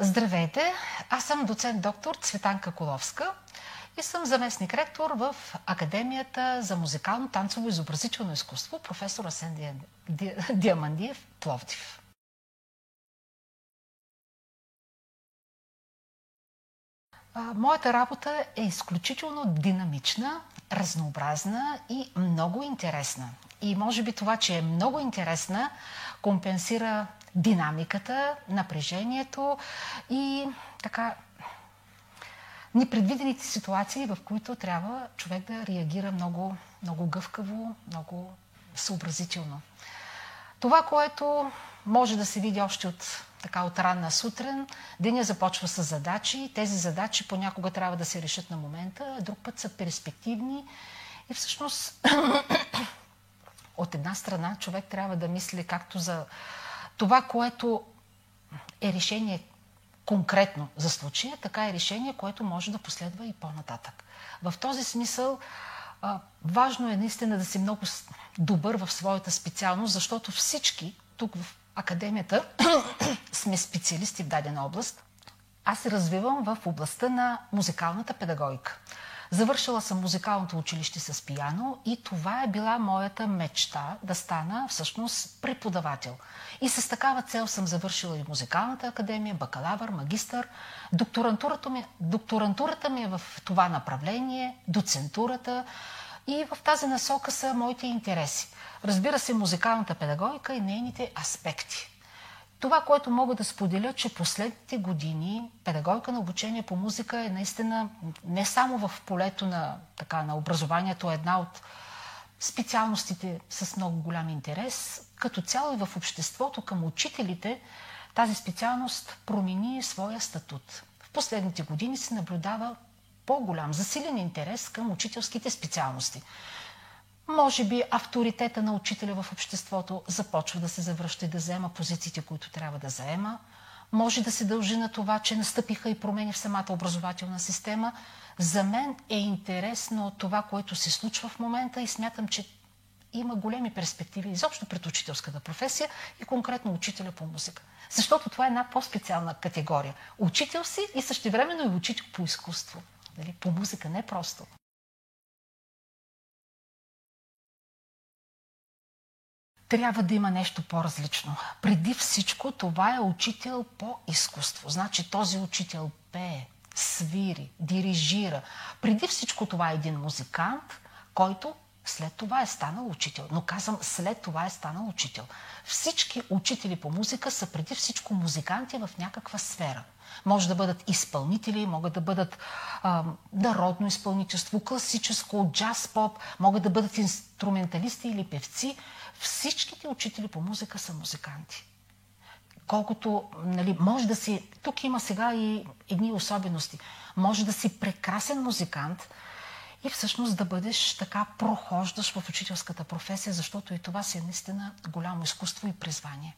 Здравейте! Аз съм доцент доктор Цветанка Коловска и съм заместник ректор в Академията за музикално, танцово и изобразително изкуство професор Асен Диамандиев, Пловдив. Моята работа е изключително динамична, разнообразна и много интересна. И може би това, че е много интересна, компенсира динамиката, напрежението и така непредвидените ситуации, в които трябва човек да реагира много, много гъвкаво, много съобразително. Това, което може да се види още от, така, от ранна сутрин, деня започва с задачи. Тези задачи понякога трябва да се решат на момента, друг път са перспективни. И всъщност от една страна човек трябва да мисли както за това, което е решение конкретно за случая, така е решение, което може да последва и по-нататък. В този смисъл важно е наистина да си много добър в своята специалност, защото всички тук в академията сме специалисти в дадена област. Аз се развивам в областта на музикалната педагогика. Завършила съм музикалното училище с пияно и това е била моята мечта да стана всъщност преподавател. И с такава цел съм завършила и музикалната академия, бакалавър, магистър. Докторантурата ми, докторантурата ми е в това направление, доцентурата и в тази насока са моите интереси. Разбира се, музикалната педагогика и нейните аспекти. Това, което мога да споделя, че последните години педагогика на обучение по музика е наистина не само в полето на, така, на образованието, една от специалностите с много голям интерес. Като цяло и в обществото към учителите тази специалност промени своя статут. В последните години се наблюдава по-голям, засилен интерес към учителските специалности. Може би авторитета на учителя в обществото започва да се завръща и да взема позициите, които трябва да заема. Може да се дължи на това, че настъпиха и промени в самата образователна система. За мен е интересно това, което се случва в момента и смятам, че има големи перспективи изобщо пред учителската професия и конкретно учителя по музика. Защото това е една по-специална категория. Учител си и същевременно и учител по изкуство. Нали? По музика не просто. Трябва да има нещо по-различно. Преди всичко това е учител по изкуство. Значи този учител пее, свири, дирижира. Преди всичко това е един музикант, който след това е станал учител. Но казвам, след това е станал учител. Всички учители по музика са преди всичко музиканти в някаква сфера. Може да бъдат изпълнители, могат да бъдат а, народно изпълнителство, класическо, джаз, поп, могат да бъдат инструменталисти или певци. Всичките учители по музика са музиканти. Колкото, нали, може да си, тук има сега и едни особености. Може да си прекрасен музикант и всъщност да бъдеш така прохождаш в учителската професия, защото и това си е наистина голямо изкуство и призвание.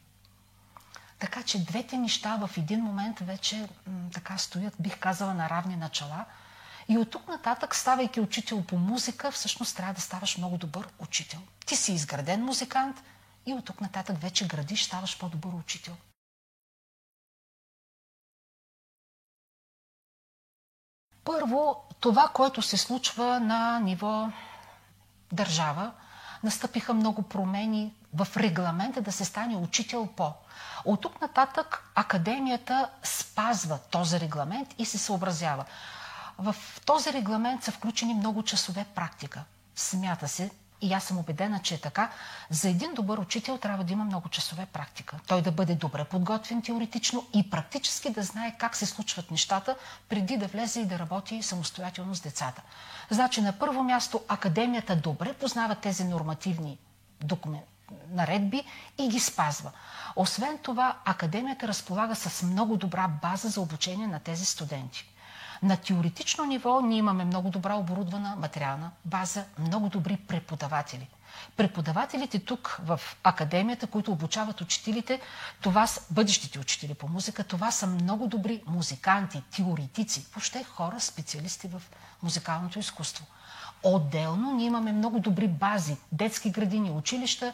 Така че двете неща в един момент вече м, така стоят, бих казала, на равни начала – и от тук нататък, ставайки учител по музика, всъщност трябва да ставаш много добър учител. Ти си изграден музикант и от тук нататък вече градиш, ставаш по-добър учител. Първо, това, което се случва на ниво държава, настъпиха много промени в регламента да се стане учител по. От тук нататък академията спазва този регламент и се съобразява. В този регламент са включени много часове практика. Смята се, и аз съм убедена, че е така, за един добър учител трябва да има много часове практика. Той да бъде добре подготвен теоретично и практически да знае как се случват нещата, преди да влезе и да работи самостоятелно с децата. Значи, на първо място, академията добре познава тези нормативни документи, наредби и ги спазва. Освен това, академията разполага с много добра база за обучение на тези студенти. На теоретично ниво ние имаме много добра оборудвана материална база, много добри преподаватели. Преподавателите тук в академията, които обучават учителите, това са бъдещите учители по музика, това са много добри музиканти, теоретици, въобще хора, специалисти в музикалното изкуство. Отделно ние имаме много добри бази, детски градини, училища,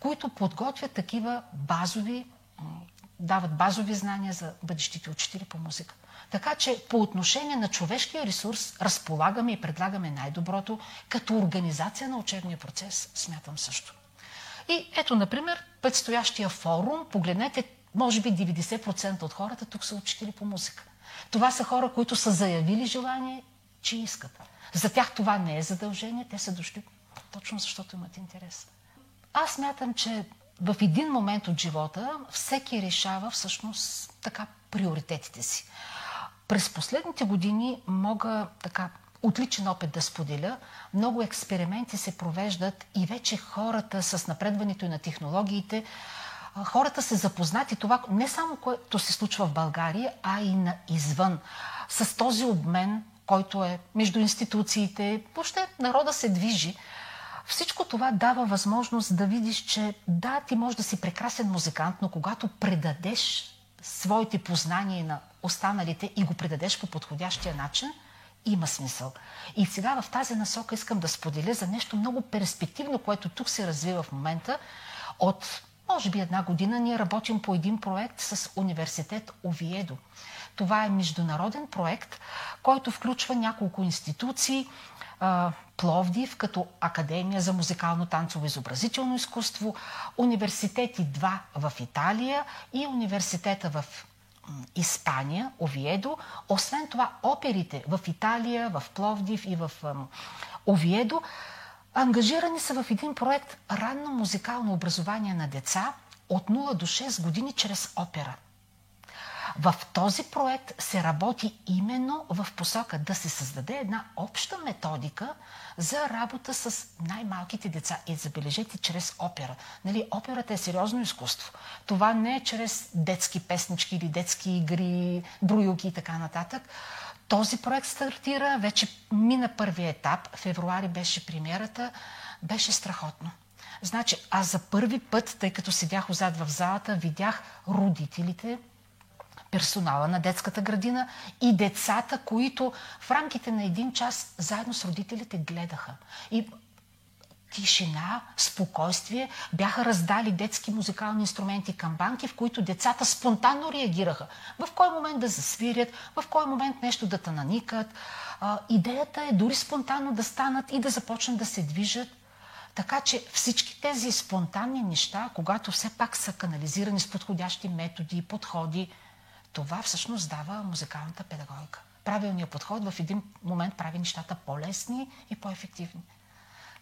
които подготвят такива базови дават базови знания за бъдещите учители по музика. Така че по отношение на човешкия ресурс разполагаме и предлагаме най-доброто, като организация на учебния процес, смятам също. И ето, например, предстоящия форум, погледнете, може би 90% от хората тук са учители по музика. Това са хора, които са заявили желание, че искат. За тях това не е задължение, те са дошли точно защото имат интерес. Аз мятам, че в един момент от живота всеки решава всъщност така приоритетите си. През последните години мога така отличен опит да споделя. Много експерименти се провеждат и вече хората с напредването и на технологиите, хората се запознати това не само което се случва в България, а и на извън. С този обмен, който е между институциите, въобще народа се движи. Всичко това дава възможност да видиш, че да, ти можеш да си прекрасен музикант, но когато предадеш своите познания на останалите и го предадеш по подходящия начин, има смисъл. И сега в тази насока искам да споделя за нещо много перспективно, което тук се развива в момента. От може би една година ние работим по един проект с университет Овиедо. Това е международен проект, който включва няколко институции, Пловдив като Академия за музикално танцово изобразително изкуство, университети два в Италия и университета в Испания, Овиедо. Освен това, оперите в Италия, в Пловдив и в Овиедо ангажирани са в един проект ранно музикално образование на деца от 0 до 6 години чрез опера. В този проект се работи именно в посока да се създаде една обща методика за работа с най-малките деца. И забележете, чрез опера. Нали, операта е сериозно изкуство. Това не е чрез детски песнички или детски игри, броюки и така нататък. Този проект стартира, вече мина първия етап, февруари беше премиерата, беше страхотно. Значи, аз за първи път, тъй като седях отзад в залата, видях родителите, персонала на детската градина и децата, които в рамките на един час заедно с родителите гледаха. И тишина, спокойствие, бяха раздали детски музикални инструменти към банки, в които децата спонтанно реагираха. В кой момент да засвирят, в кой момент нещо да тананикат. Идеята е дори спонтанно да станат и да започнат да се движат. Така че всички тези спонтанни неща, когато все пак са канализирани с подходящи методи и подходи, това всъщност дава музикалната педагогика. Правилният подход в един момент прави нещата по-лесни и по-ефективни.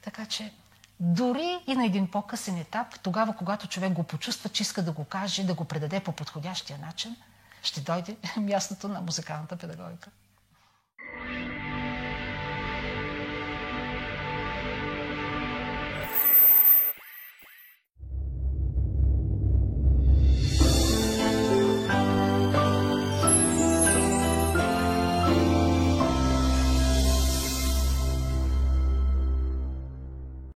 Така че дори и на един по-късен етап, тогава, когато човек го почувства, че иска да го каже, да го предаде по подходящия начин, ще дойде мястото на музикалната педагогика.